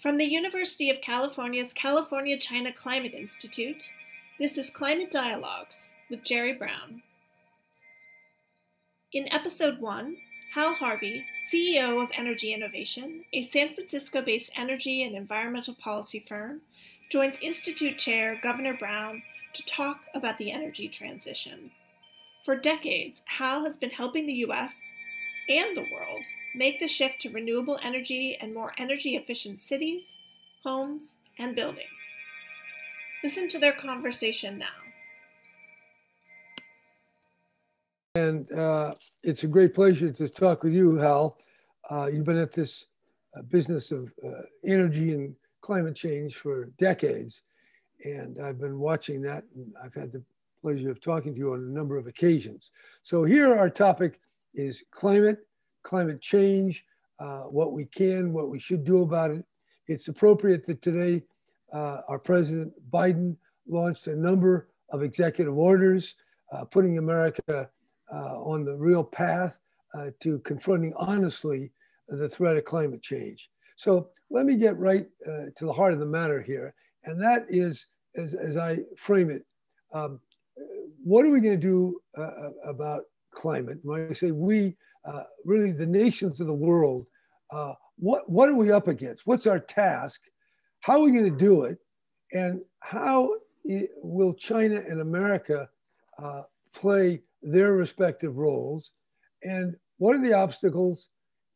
From the University of California's California China Climate Institute, this is Climate Dialogues with Jerry Brown. In episode 1, Hal Harvey, CEO of Energy Innovation, a San Francisco based energy and environmental policy firm, joins Institute Chair Governor Brown to talk about the energy transition. For decades, Hal has been helping the U.S. and the world make the shift to renewable energy and more energy efficient cities, homes, and buildings. Listen to their conversation now. And uh, it's a great pleasure to talk with you, Hal. Uh, you've been at this uh, business of uh, energy and climate change for decades. And I've been watching that, and I've had the pleasure of talking to you on a number of occasions. So, here our topic is climate climate change, uh, what we can, what we should do about it. It's appropriate that today uh, our President Biden launched a number of executive orders uh, putting America uh, on the real path uh, to confronting honestly the threat of climate change. So let me get right uh, to the heart of the matter here. And that is, as, as I frame it, um, what are we going to do about climate? When I say we, uh, really the nations of the world, uh, what, what are we up against? What's our task? How are we going to do it? And how will China and America uh, play their respective roles? And what are the obstacles?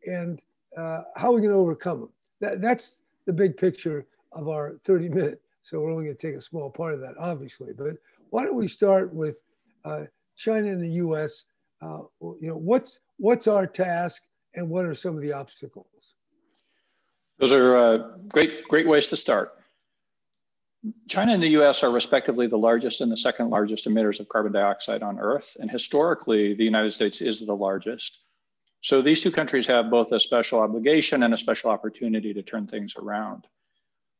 And uh, how are we going to overcome them? That, that's the big picture of our 30 minute. So we're only going to take a small part of that, obviously. But why don't we start with uh, China and the U.S. Uh, you know, what's what's our task and what are some of the obstacles? Those are uh, great, great ways to start. China and the US are respectively the largest and the second largest emitters of carbon dioxide on Earth. And historically, the United States is the largest. So these two countries have both a special obligation and a special opportunity to turn things around.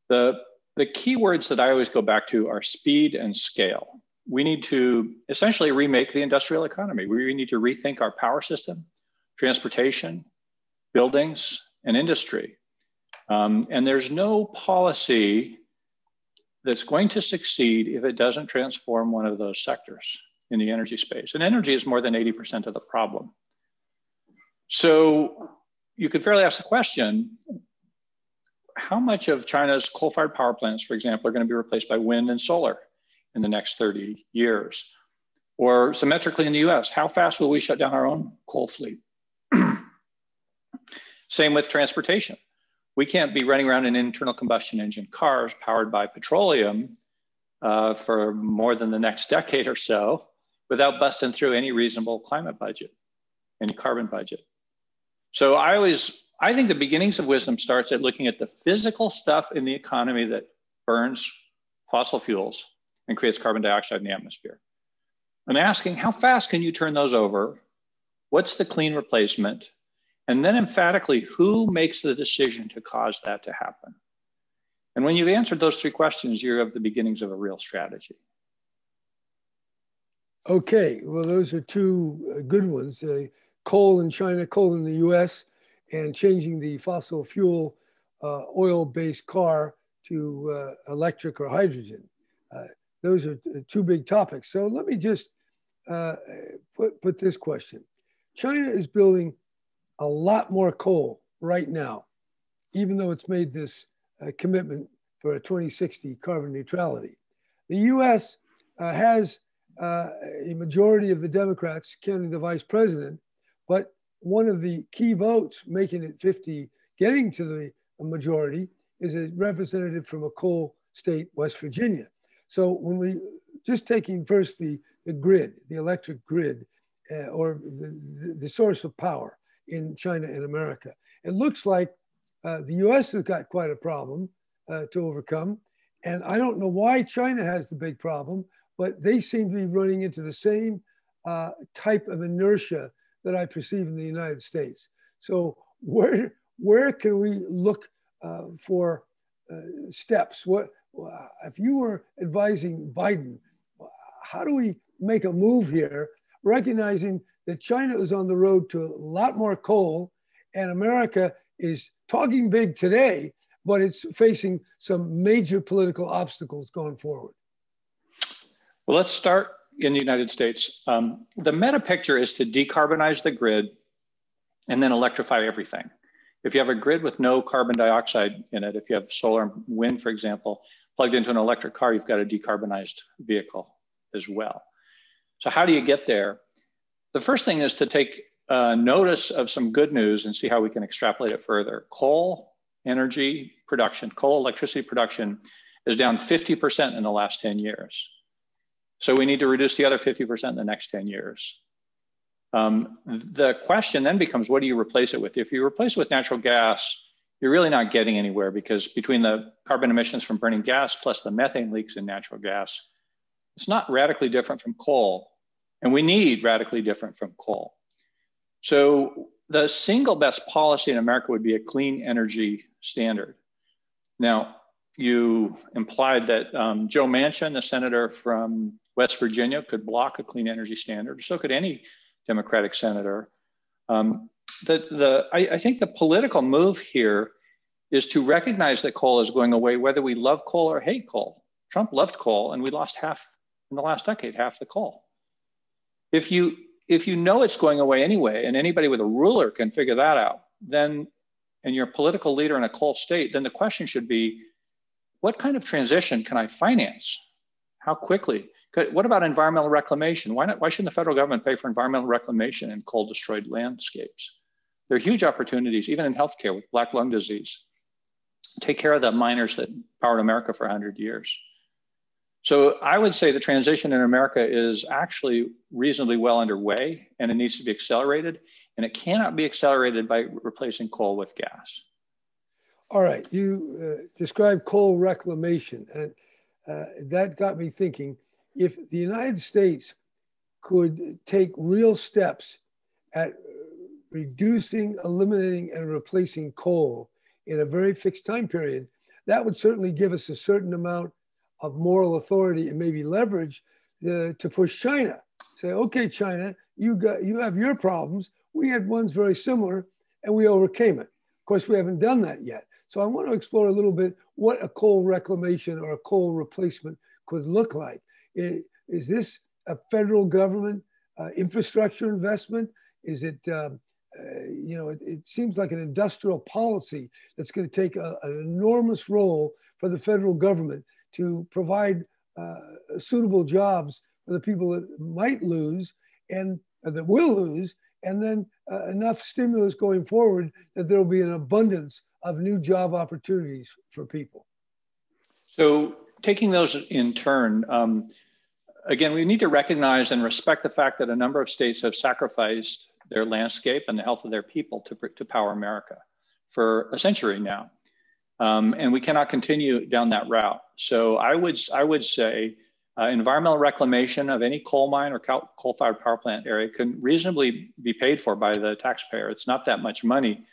The, the key words that I always go back to are speed and scale we need to essentially remake the industrial economy. We need to rethink our power system, transportation, buildings, and industry. Um, and there's no policy that's going to succeed if it doesn't transform one of those sectors in the energy space. And energy is more than 80% of the problem. So you could fairly ask the question, how much of China's coal-fired power plants, for example, are going to be replaced by wind and solar? In the next 30 years? Or symmetrically in the US, how fast will we shut down our own coal fleet? Same with transportation. We can't be running around in internal combustion engine cars powered by petroleum uh, for more than the next decade or so without busting through any reasonable climate budget, any carbon budget. So I always, I think the beginnings of wisdom starts at looking at the physical stuff in the economy that burns fossil fuels and creates carbon dioxide in the atmosphere. I'm asking how fast can you turn those over? What's the clean replacement? And then emphatically, who makes the decision to cause that to happen? And when you've answered those three questions, you have the beginnings of a real strategy. Okay, well, those are two uh, good ones uh, coal in China, coal in the US, and changing the fossil fuel uh, oil based car to uh, electric or hydrogen. Those are two big topics. So let me just uh, put, put this question. China is building a lot more coal right now, even though it's made this uh, commitment for a 2060 carbon neutrality. The US uh, has uh, a majority of the Democrats, counting the vice president, but one of the key votes making it 50, getting to the majority, is a representative from a coal state, West Virginia. So when we just taking first the, the grid, the electric grid, uh, or the, the, source of power in China and America, it looks like uh, the US has got quite a problem uh, to overcome. And I don't know why China has the big problem, but they seem to be running into the same uh, type of inertia that I perceive in the United States. So where, where can we look uh, for uh, steps? What, if you were advising Biden, how do we make a move here, recognizing that China is on the road to a lot more coal and America is talking big today, but it's facing some major political obstacles going forward. Well, let's start in the United States. Um, the meta picture is to decarbonize the grid and then electrify everything. If you have a grid with no carbon dioxide in it, if you have solar and wind, for example, plugged into an electric car, you've got a decarbonized vehicle as well. So how do you get there? The first thing is to take uh, notice of some good news and see how we can extrapolate it further. Coal energy production, coal electricity production is down 50% in the last 10 years. So we need to reduce the other 50% in the next 10 years. Um, the question then becomes, what do you replace it with? If you replace it with natural gas, you're really not getting anywhere because between the carbon emissions from burning gas plus the methane leaks in natural gas, it's not radically different from coal. And we need radically different from coal. So the single best policy in America would be a clean energy standard. Now, you implied that um, Joe Manchin, the senator from West Virginia, could block a clean energy standard. So could any Democratic senator. Um, the, the, I, I think the political move here is to recognize that coal is going away, whether we love coal or hate coal. Trump loved coal, and we lost half in the last decade, half the coal. If you if you know it's going away anyway, and anybody with a ruler can figure that out, then and you're a political leader in a coal state, then the question should be, what kind of transition can I finance? How quickly? What about environmental reclamation? Why, not, why shouldn't the federal government pay for environmental reclamation in coal destroyed landscapes? There are huge opportunities, even in healthcare with black lung disease. Take care of the miners that powered America for 100 years. So I would say the transition in America is actually reasonably well underway and it needs to be accelerated. And it cannot be accelerated by replacing coal with gas. All right, you uh, described coal reclamation, and uh, that got me thinking if the United States could take real steps at reducing, eliminating, and replacing coal in a very fixed time period, that would certainly give us a certain amount of moral authority and maybe leverage uh, to push China. Say, okay, China, you got you have your problems. We had ones very similar, and we overcame it. Of course, we haven't done that yet. So I want to explore a little bit what a coal reclamation or a coal replacement could look like. Is this a federal government uh, infrastructure investment? Is it, um, uh, you know, it, it, seems like an industrial policy that's going to take a, an enormous role for the federal government to provide uh, suitable jobs for the people that might lose and uh, that will lose, and then uh, enough stimulus going forward that there will be an abundance of new job opportunities for people. So, taking those in turn, um, again, we need to recognize and respect the fact that a number of states have sacrificed their landscape and the health of their people to, to power America for a century now. Um, and we cannot continue down that route. So I would, I would say uh, environmental reclamation of any coal mine or coal-fired power plant area can reasonably be paid for by the taxpayer. It's not that much money.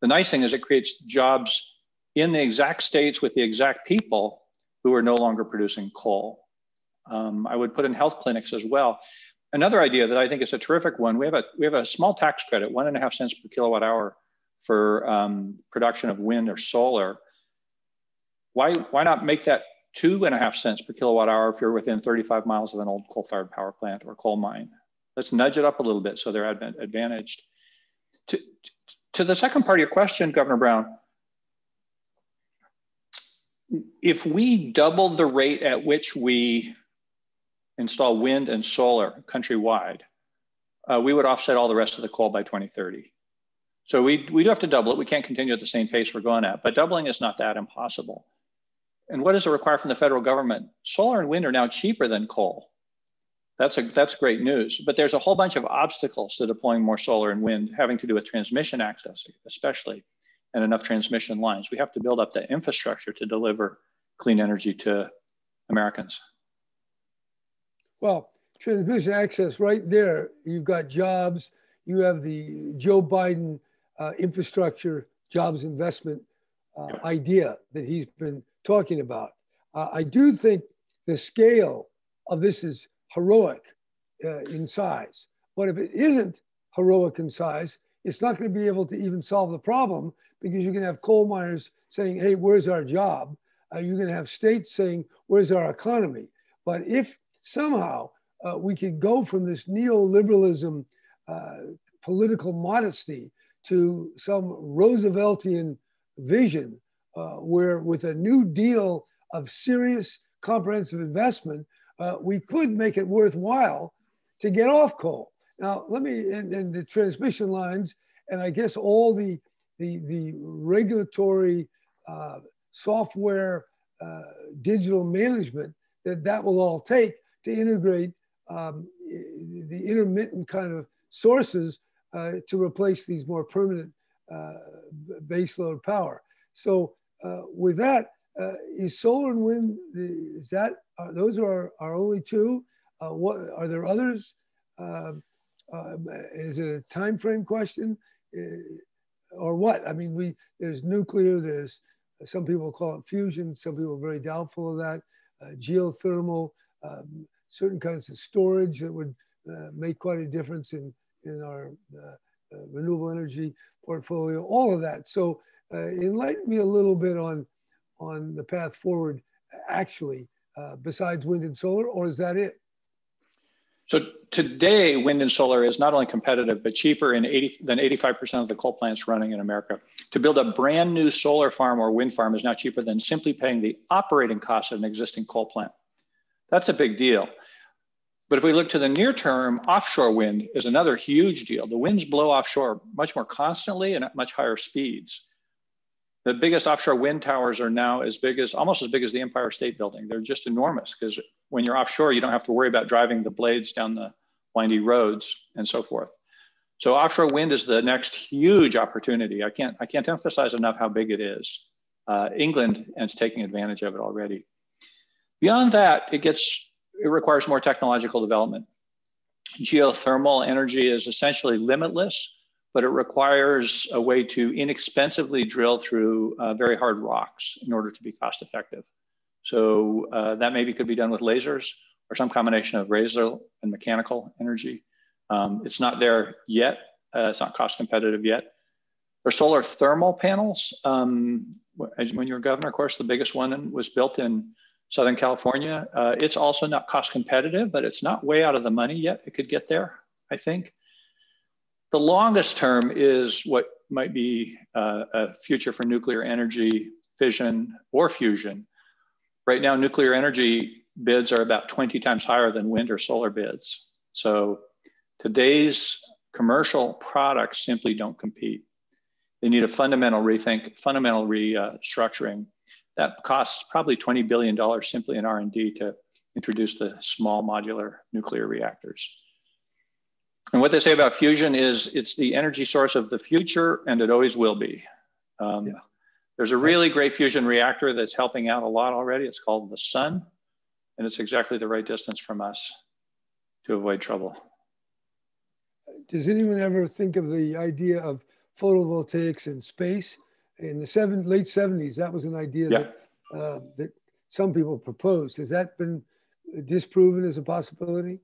The nice thing is it creates jobs in the exact states with the exact people who are no longer producing coal. Um, I would put in health clinics as well. Another idea that I think is a terrific one, we have a, we have a small tax credit, one and a half cents per kilowatt hour for um, production of wind or solar. Why, why not make that two and a half cents per kilowatt hour if you're within 35 miles of an old coal-fired power plant or coal mine? Let's nudge it up a little bit so they're advantaged. To, to the second part of your question, Governor Brown, if we doubled the rate at which we install wind and solar countrywide, uh, we would offset all the rest of the coal by 2030. So we, we do have to double it. We can't continue at the same pace we're going at, but doubling is not that impossible. And what does it require from the federal government? Solar and wind are now cheaper than coal. That's, a, that's great news. But there's a whole bunch of obstacles to deploying more solar and wind, having to do with transmission access, especially, and enough transmission lines. We have to build up the infrastructure to deliver clean energy to Americans. Well, transmission access right there, you've got jobs, you have the Joe Biden uh, infrastructure jobs investment uh, idea that he's been talking about. Uh, I do think the scale of this is heroic uh, in size, but if it isn't heroic in size, it's not going to be able to even solve the problem because you're going to have coal miners saying, hey, where's our job? Uh, you're going to have states saying, where's our economy? But if somehow uh, we could go from this neoliberalism uh, political modesty to some Rooseveltian vision uh, where, with a new deal of serious comprehensive investment, uh, we could make it worthwhile to get off coal. Now, let me, and, and the transmission lines, and I guess all the, the, the regulatory uh, software, uh, digital management that that will all take to integrate um, the intermittent kind of sources uh, to replace these more permanent uh, baseload power. So uh, with that, uh, is solar and wind, is that, those are our, our only two? what Are there others? Um, is it a time frame question? or what? I mean, we there's nuclear, there's some people call it fusion, some people are very doubtful of that. Uh, geothermal, um, certain kinds of storage that would uh, make quite a difference in, in our uh, uh, renewable energy portfolio, all of that. So uh, enlighten me a little bit on, on the path forward actually, uh, besides wind and solar, or is that it? So today, wind and solar is not only competitive, but cheaper in 80, than 85% of the coal plants running in America. To build a brand new solar farm or wind farm is now cheaper than simply paying the operating cost of an existing coal plant. That's a big deal. But if we look to the near term, offshore wind is another huge deal. The winds blow offshore much more constantly and at much higher speeds. The biggest offshore wind towers are now as big as almost as big as the Empire State Building. They're just enormous because when you're offshore, you don't have to worry about driving the blades down the windy roads and so forth. So offshore wind is the next huge opportunity. I can't I can't emphasize enough how big it is. Uh, England is taking advantage of it already. Beyond that, it gets it requires more technological development. Geothermal energy is essentially limitless, but it requires a way to inexpensively drill through uh, very hard rocks in order to be cost effective. So uh, that maybe could be done with lasers or some combination of laser and mechanical energy. Um, it's not there yet. Uh, it's not cost competitive yet. There's solar thermal panels. Um, when you were governor, of course, the biggest one was built in Southern California. Uh, it's also not cost competitive, but it's not way out of the money yet. It could get there, I think. The longest term is what might be uh, a future for nuclear energy, fission, or fusion. Right now, nuclear energy bids are about 20 times higher than wind or solar bids. So today's commercial products simply don't compete. They need a fundamental rethink, fundamental restructuring that costs probably $20 billion simply in R&D to introduce the small modular nuclear reactors. And what they say about fusion is it's the energy source of the future and it always will be. Um, yeah. There's a really great fusion reactor that's helping out a lot already. It's called the sun and it's exactly the right distance from us to avoid trouble. Does anyone ever think of the idea of photovoltaics in space? In the seven, late 70s, that was an idea yeah. that, uh, that some people proposed. Has that been disproven as a possibility?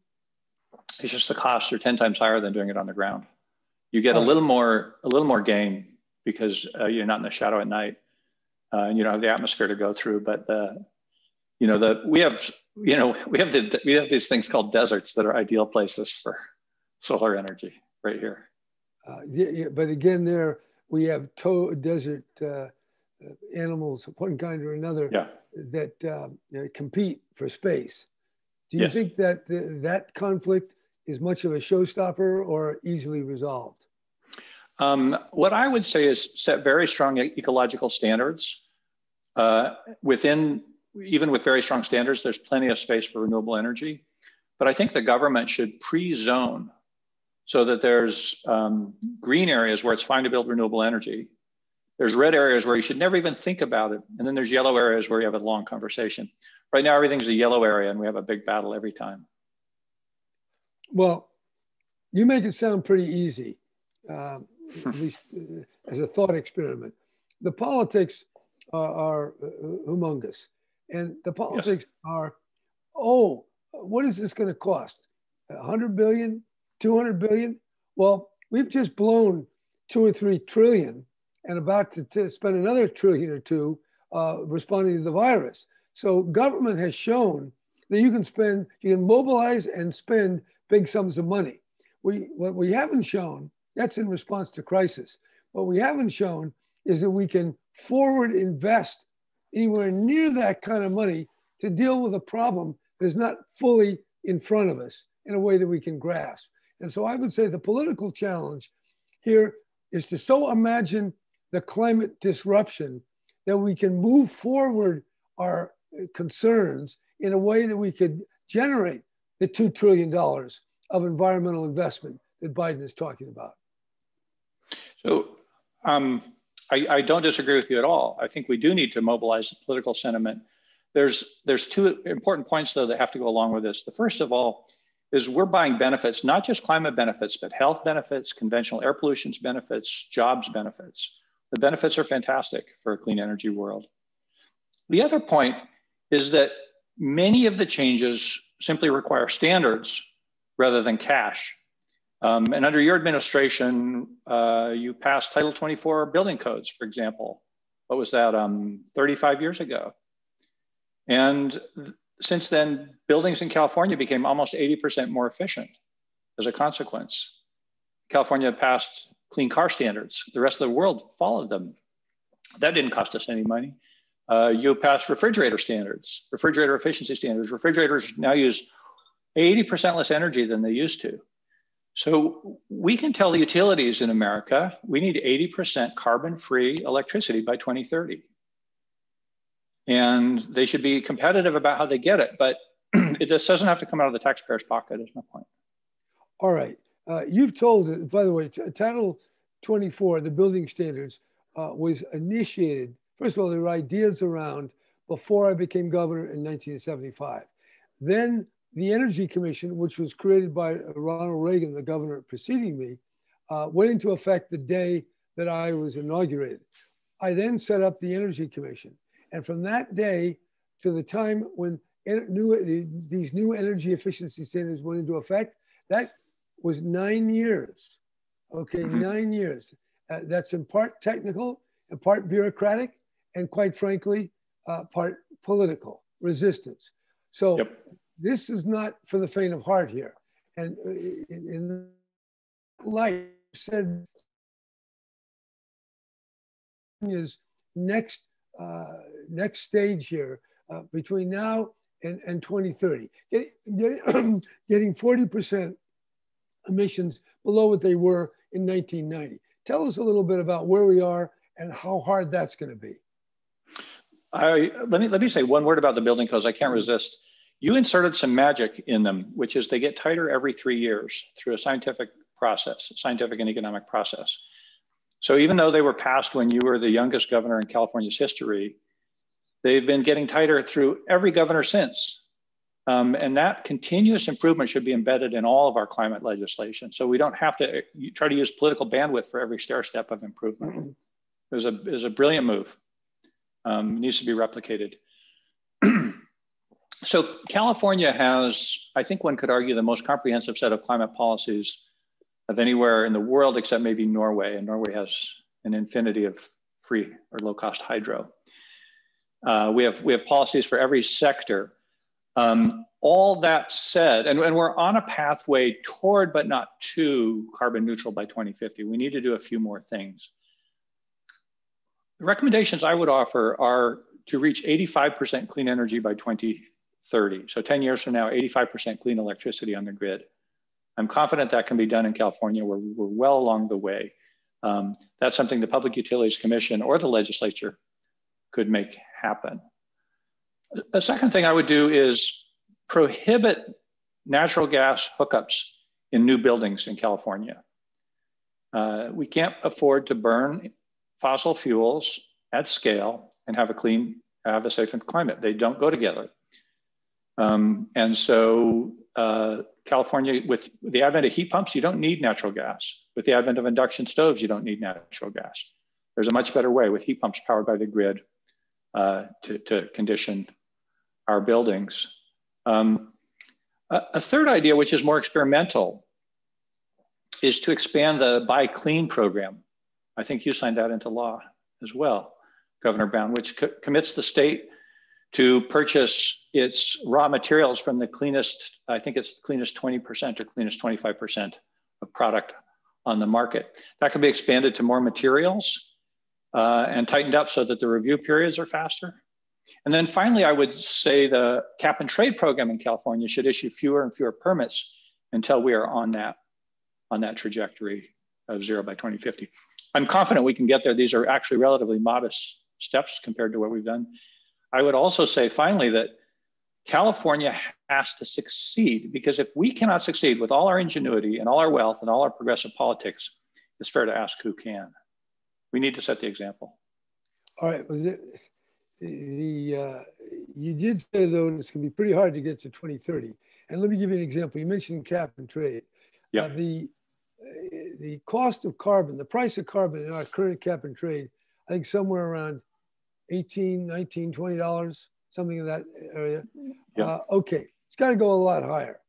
It's just the costs are 10 times higher than doing it on the ground. You get a little more, a little more gain because uh, you're not in the shadow at night uh, and you don't have the atmosphere to go through. But the, you know, the we have, you know, we have the we have these things called deserts that are ideal places for solar energy right here. Uh, yeah, yeah, but again, there we have to- desert uh, animals of one kind or another yeah. that uh, compete for space. Do you yes. think that th- that conflict is much of a showstopper or easily resolved? Um, what I would say is set very strong ecological standards. Uh, within, even with very strong standards, there's plenty of space for renewable energy. But I think the government should pre zone so that there's um, green areas where it's fine to build renewable energy. There's red areas where you should never even think about it. And then there's yellow areas where you have a long conversation. Right now, everything's a yellow area and we have a big battle every time. Well, you make it sound pretty easy, uh, at least uh, as a thought experiment. The politics are, are uh, humongous. And the politics yes. are, oh, what is this going to cost? 100 billion, 200 billion? Well, we've just blown two or three trillion and about to, to spend another trillion or two uh, responding to the virus. So government has shown that you can spend, you can mobilize and spend big sums of money. We, what we haven't shown, that's in response to crisis. What we haven't shown is that we can forward invest anywhere near that kind of money to deal with a problem that is not fully in front of us in a way that we can grasp. And so I would say the political challenge here is to so imagine the climate disruption that we can move forward our concerns in a way that we could generate the $2 trillion of environmental investment that Biden is talking about. So um, I, I, don't disagree with you at all. I think we do need to mobilize the political sentiment. There's, there's two important points, though, that have to go along with this. The first of all is we're buying benefits, not just climate benefits, but health benefits, conventional air pollution benefits, jobs benefits. The benefits are fantastic for a clean energy world. The other point is that many of the changes simply require standards rather than cash. Um, and under your administration, uh, you passed Title 24 building codes, for example. What was that, um, 35 years ago? And since then, buildings in California became almost 80% more efficient as a consequence. California passed clean car standards. The rest of the world followed them. That didn't cost us any money. Uh, you passed refrigerator standards, refrigerator efficiency standards. Refrigerators now use 80% less energy than they used to. So we can tell the utilities in America we need 80% carbon free electricity by 2030. And they should be competitive about how they get it, but it just doesn't have to come out of the taxpayer's pocket, is my point. All right. Uh, you've told, by the way, Title 24, the building standards, uh, was initiated. First of all, there were ideas around before I became governor in 1975. Then the Energy Commission, which was created by Ronald Reagan, the governor preceding me, uh, went into effect the day that I was inaugurated. I then set up the Energy Commission. And from that day to the time when new, these new energy efficiency standards went into effect, that was nine years. Okay, mm-hmm. nine years. Uh, that's in part technical, in part bureaucratic, and quite frankly, uh, part political resistance. So yep. this is not for the faint of heart here. And uh, in, in light said is next uh, next stage here uh, between now and, and 2030, get, get, getting 40% emissions below what they were in 1990. Tell us a little bit about where we are and how hard that's going to be. I, let, me, let me say one word about the building codes. I can't resist. You inserted some magic in them, which is they get tighter every three years through a scientific process, scientific and economic process. So even though they were passed when you were the youngest governor in California's history, they've been getting tighter through every governor since. Um, and that continuous improvement should be embedded in all of our climate legislation. So we don't have to uh, try to use political bandwidth for every stair step of improvement. It was a, it was a brilliant move. Um, needs to be replicated. so California has, I think one could argue, the most comprehensive set of climate policies of anywhere in the world except maybe Norway. And Norway has an infinity of free or low cost hydro. Uh, we, have, we have policies for every sector um, all that said, and, and we're on a pathway toward, but not to carbon neutral by 2050. We need to do a few more things. The recommendations I would offer are to reach 85% clean energy by 2030. So 10 years from now, 85% clean electricity on the grid. I'm confident that can be done in California. We're, we're well along the way. Um, that's something the Public Utilities Commission or the legislature could make happen. A second thing I would do is prohibit natural gas hookups in new buildings in California. Uh, we can't afford to burn fossil fuels at scale and have a clean, have a safe climate. They don't go together. Um, and so uh, California, with the advent of heat pumps, you don't need natural gas. With the advent of induction stoves, you don't need natural gas. There's a much better way with heat pumps powered by the grid uh, to, to condition our buildings. Um, a, a, third idea, which is more experimental, is to expand the Buy Clean program. I think you signed that into law as well, Governor Brown, which co commits the state to purchase its raw materials from the cleanest, I think it's the cleanest 20% or cleanest 25% of product on the market. That can be expanded to more materials uh, and tightened up so that the review periods are faster. And then finally, I would say the cap and trade program in California should issue fewer and fewer permits until we are on that, on that trajectory of zero by 2050. I'm confident we can get there. These are actually relatively modest steps compared to what we've done. I would also say finally that California has to succeed because if we cannot succeed with all our ingenuity and all our wealth and all our progressive politics, it's fair to ask who can. We need to set the example. All right. Well, the, the uh, you did say though it's going to be pretty hard to get to 2030. And let me give you an example. You mentioned cap and trade. Yeah. Uh, the the cost of carbon, the price of carbon in our current cap and trade, I think somewhere around 18, 19, 20 dollars something in that area. Yeah. Uh, okay, it's got to go a lot higher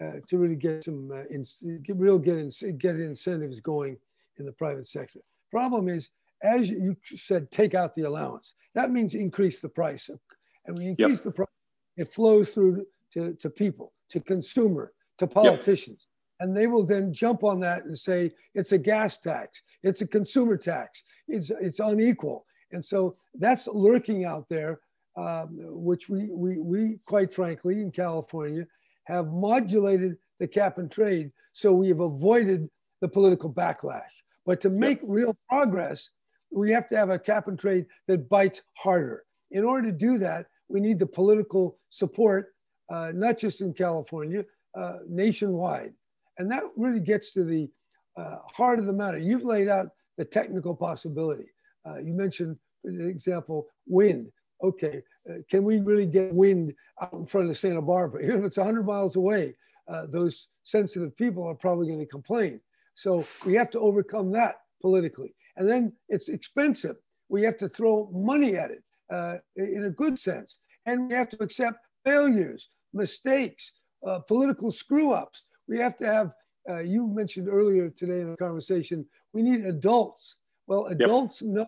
uh, to really get some uh, in, get real get in, get incentives going in the private sector. Problem is, as you said, take out the allowance. That means increase the price, and when you increase yep. the price, it flows through to, to people, to consumer, to politicians. Yep. And they will then jump on that and say it's a gas tax, it's a consumer tax, it's, it's unequal. And so that's lurking out there um, which we, we, we, quite frankly, in California, have modulated the cap and trade so we have avoided the political backlash. But to make yep. real progress, we have to have a cap and trade that bites harder. In order to do that, we need the political support, uh, not just in California, uh, nationwide. And that really gets to the uh, heart of the matter. You've laid out the technical possibility. Uh, you mentioned, for example, wind okay, uh, can we really get wind out in front of Santa Barbara? Even if it's 100 miles away, uh, those sensitive people are probably going to complain. So we have to overcome that politically. And then it's expensive. We have to throw money at it uh, in a good sense. And we have to accept failures, mistakes, uh, political screw ups. We have to have, uh, you mentioned earlier today in the conversation, we need adults. Well, adults yep. know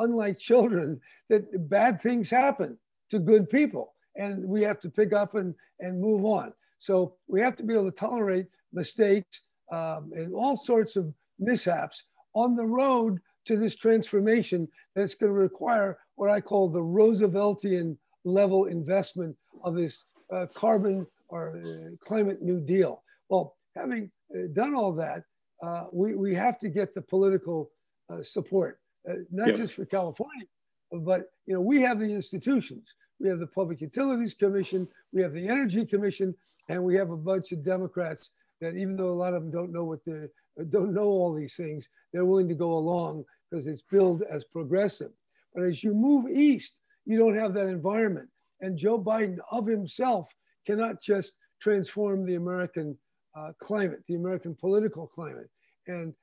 unlike children, that bad things happen to good people. And we have to pick up and, and move on. So we have to be able to tolerate mistakes um, and all sorts of mishaps on the road to this transformation that's going to require what I call the Rooseveltian level investment of this uh, carbon or uh, climate new deal. Well, having uh, done all that, uh, we, we have to get the political uh, support uh, not yeah. just for California, but you know we have the institutions. We have the Public Utilities Commission, we have the Energy Commission, and we have a bunch of Democrats that, even though a lot of them don't know what they don't know all these things, they're willing to go along because it's billed as progressive. But as you move east, you don't have that environment. And Joe Biden of himself cannot just transform the American uh, climate, the American political climate. And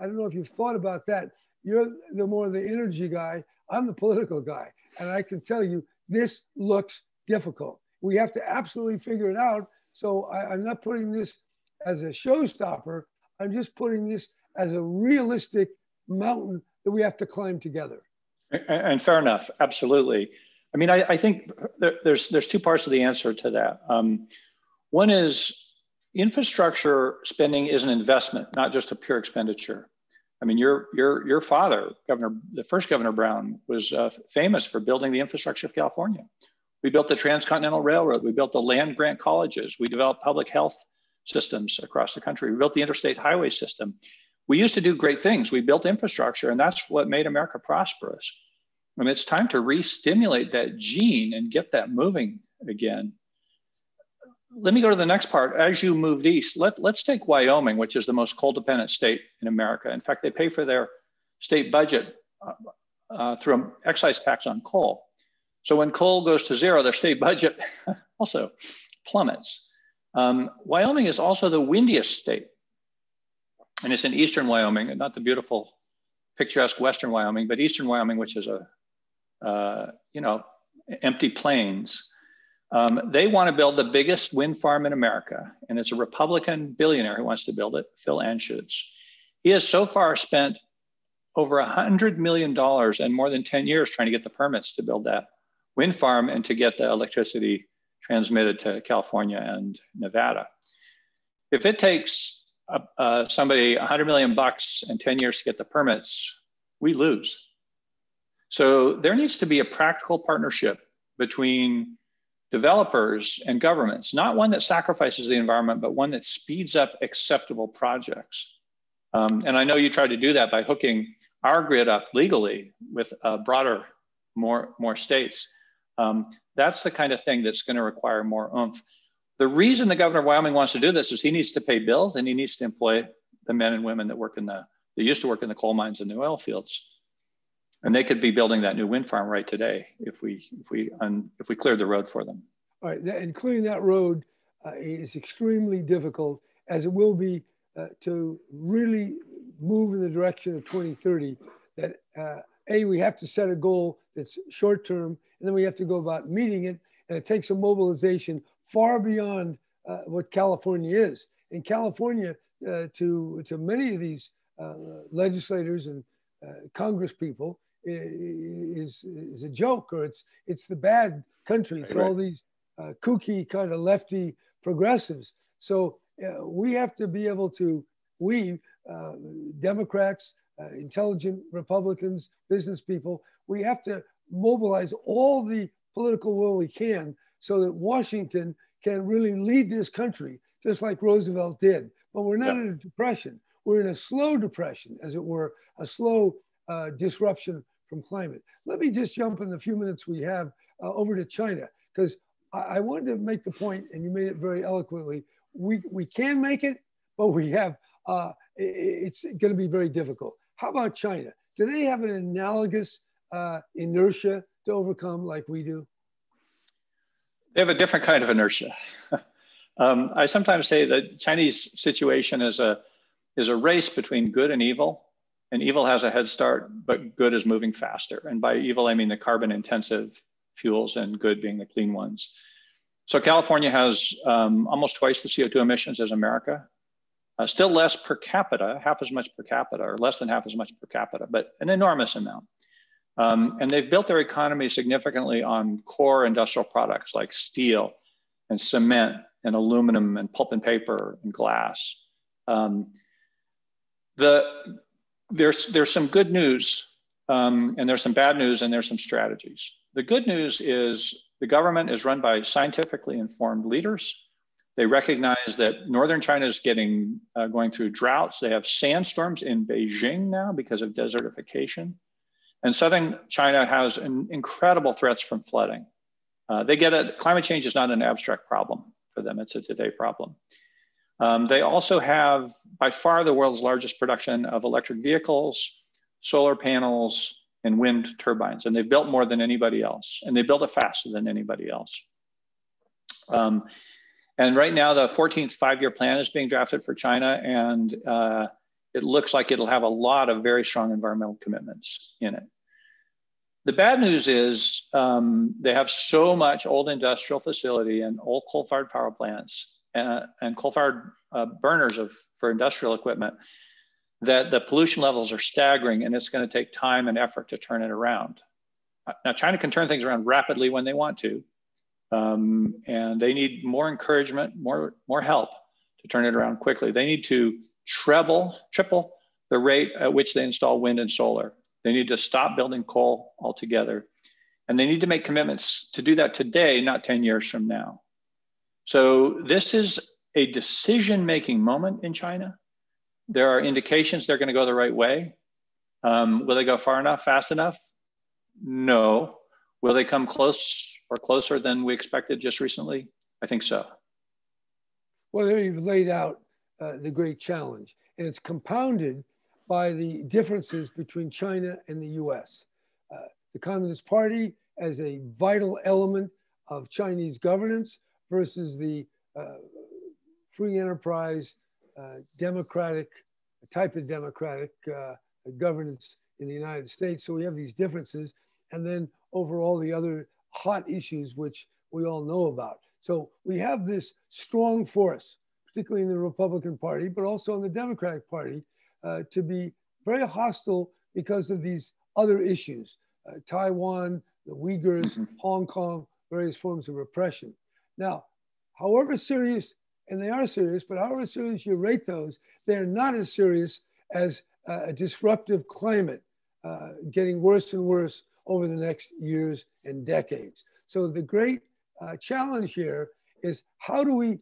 I don't know if you've thought about that. You're the more the energy guy. I'm the political guy. And I can tell you, this looks difficult. We have to absolutely figure it out. So I, am not putting this as a showstopper. I'm just putting this as a realistic mountain that we have to climb together. And, and fair enough. Absolutely. I mean, I, I think there, there's there's two parts of the answer to that. Um, one is infrastructure spending is an investment, not just a pure expenditure. I mean, your your your father, Governor, the first Governor Brown, was uh, famous for building the infrastructure of California. We built the Transcontinental Railroad. We built the land grant colleges. We developed public health systems across the country. We built the interstate highway system. We used to do great things. We built infrastructure, and that's what made America prosperous. I mean, it's time to re-stimulate that gene and get that moving again let me go to the next part. As you moved east, let, let's take Wyoming, which is the most coal dependent state in America. In fact, they pay for their state budget uh, uh, through an excise tax on coal. So when coal goes to zero, their state budget also plummets. Um, Wyoming is also the windiest state. And it's in eastern Wyoming, not the beautiful, picturesque western Wyoming, but eastern Wyoming, which is a, uh, you know, empty plains. Um, they want to build the biggest wind farm in America, and it's a Republican billionaire who wants to build it, Phil Anschutz. He has so far spent over $100 million and more than 10 years trying to get the permits to build that wind farm and to get the electricity transmitted to California and Nevada. If it takes uh, uh, somebody 100 million bucks and 10 years to get the permits, we lose. So there needs to be a practical partnership between developers and governments, not one that sacrifices the environment, but one that speeds up acceptable projects. Um, and I know you tried to do that by hooking our grid up legally with a broader, more, more states. Um, that's the kind of thing that's going to require more oomph. The reason the governor of Wyoming wants to do this is he needs to pay bills and he needs to employ the men and women that work in the, they used to work in the coal mines and the oil fields. And they could be building that new wind farm right today if we, if we, un, if we cleared the road for them. All right, and clearing that road uh, is extremely difficult as it will be uh, to really move in the direction of 2030 that uh, a we have to set a goal that's short term and then we have to go about meeting it. And it takes a mobilization far beyond uh, what california is. In california uh, to to many of these uh, legislators and uh, congress people is is a joke or it's it's the bad country. It's right, all these uh, kooky kind of lefty progressives. So we have to be able to we uh, Democrats, uh, intelligent Republicans, business people, we have to mobilize all the political will we can so that Washington can really lead this country, just like Roosevelt did. But we're not yeah. in a depression. We're in a slow depression, as it were, a slow uh, disruption from climate. Let me just jump in the few minutes we have uh, over to China, because I, I wanted to make the point, and you made it very eloquently. We, we can make it, but we have uh, it's going to be very difficult. How about China? Do they have an analogous uh, inertia to overcome like we do? They have a different kind of inertia. um, I sometimes say that Chinese situation is a is a race between good and evil, and evil has a head start, but good is moving faster. And by evil, I mean the carbon intensive fuels, and good being the clean ones. So California has um, almost twice the CO2 emissions as America. Uh, still less per capita, half as much per capita, or less than half as much per capita, but an enormous amount. Um, and they've built their economy significantly on core industrial products like steel and cement and aluminum and pulp and paper and glass. Um, the, there's, there's some good news um, and there's some bad news and there's some strategies. The good news is the government is run by scientifically informed leaders they recognize that northern China is getting uh, going through droughts. They have sandstorms in Beijing now because of desertification. And southern China has incredible threats from flooding. Uh, they get it, climate change is not an abstract problem for them, it's a today problem. Um, they also have by far the world's largest production of electric vehicles, solar panels, and wind turbines. And they've built more than anybody else. And they build it faster than anybody else. Um, and right now, the 14th five year plan is being drafted for China, and uh, it looks like it'll have a lot of very strong environmental commitments in it. The bad news is um, they have so much old industrial facility and old coal fired power plants and, uh, and coal fired uh, burners of, for industrial equipment that the pollution levels are staggering and it's going to take time and effort to turn it around. Now, China can turn things around rapidly when they want to, um, and they need more encouragement, more, more help to turn it around quickly. They need to treble, triple the rate at which they install wind and solar. They need to stop building coal altogether. And they need to make commitments to do that today, not 10 years from now. So this is a decision-making moment in China. There are indications they're going to go the right way. Um, will they go far enough, fast enough? No. Will they come close or closer than we expected just recently? I think so. Well, you've laid out uh, the great challenge, and it's compounded by the differences between China and the US. Uh, the Communist Party as a vital element of Chinese governance versus the uh, free enterprise, uh, democratic type of democratic uh, governance in the United States. So we have these differences. And then over all the other hot issues which we all know about. So we have this strong force, particularly in the Republican Party, but also in the Democratic Party, uh, to be very hostile because of these other issues uh, Taiwan, the Uyghurs, mm-hmm. Hong Kong, various forms of repression. Now, however serious, and they are serious, but however serious you rate those, they're not as serious as uh, a disruptive climate uh, getting worse and worse over the next years and decades. So the great uh, challenge here is how do we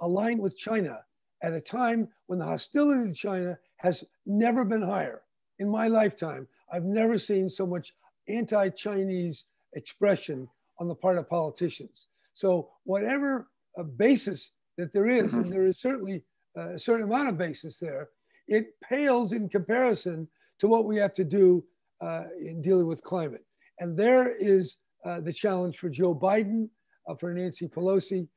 uh, align with China at a time when the hostility to China has never been higher. In my lifetime, I've never seen so much anti-Chinese expression on the part of politicians. So whatever uh, basis that there is, and there is certainly uh, a certain amount of basis there, it pales in comparison to what we have to do uh, in dealing with climate. And there is uh, the challenge for Joe Biden, uh, for Nancy Pelosi,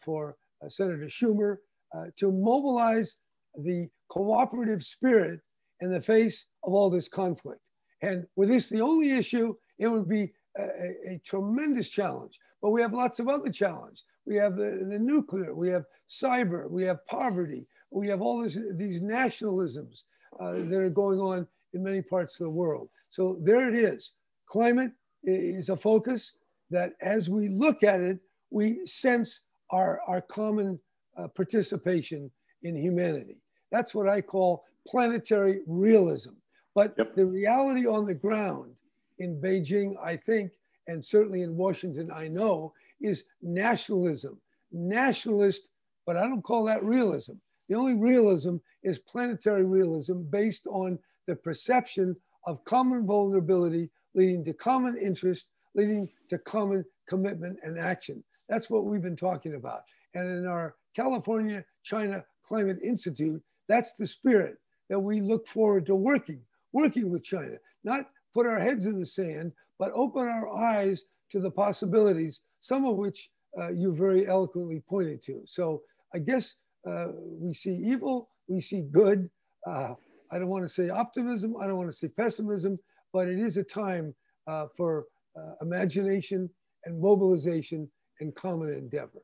for Senator Schumer, uh, to mobilize the cooperative spirit in the face of all this conflict. And with this the only issue, it would be a, a, a tremendous challenge. But we have lots of other challenges. We have the, the nuclear, we have cyber, we have poverty, we have all this, these nationalisms uh, that are going on in many parts of the world. So there it is. Climate is a focus that as we look at it, we sense our, our common uh, participation in humanity. That's what I call planetary realism. But yep. the reality on the ground in Beijing, I think, and certainly in Washington, I know, is nationalism. Nationalist, but I don't call that realism. The only realism is planetary realism based on the perception of common vulnerability leading to common interest, leading to common commitment and action. That's what we've been talking about. And in our California China Climate Institute, that's the spirit that we look forward to working, working with China, not put our heads in the sand, but open our eyes to the possibilities, some of which uh, you very eloquently pointed to. So I guess uh, we see evil, we see good. Uh, I don't want to say optimism, I don't want to say pessimism, but it is a time uh, for uh, imagination and mobilization and common endeavor.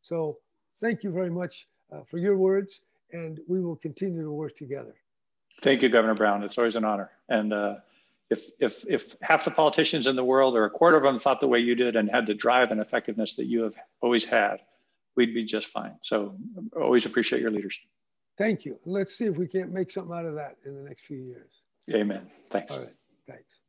So thank you very much uh, for your words, and we will continue to work together. Thank you, Governor Brown. It's always an honor. And uh, if, if, if half the politicians in the world or a quarter of them thought the way you did and had the drive and effectiveness that you have always had, we'd be just fine. So always appreciate your leadership. Thank you. Let's see if we can't make something out of that in the next few years. Amen. Thanks. All right. Thanks.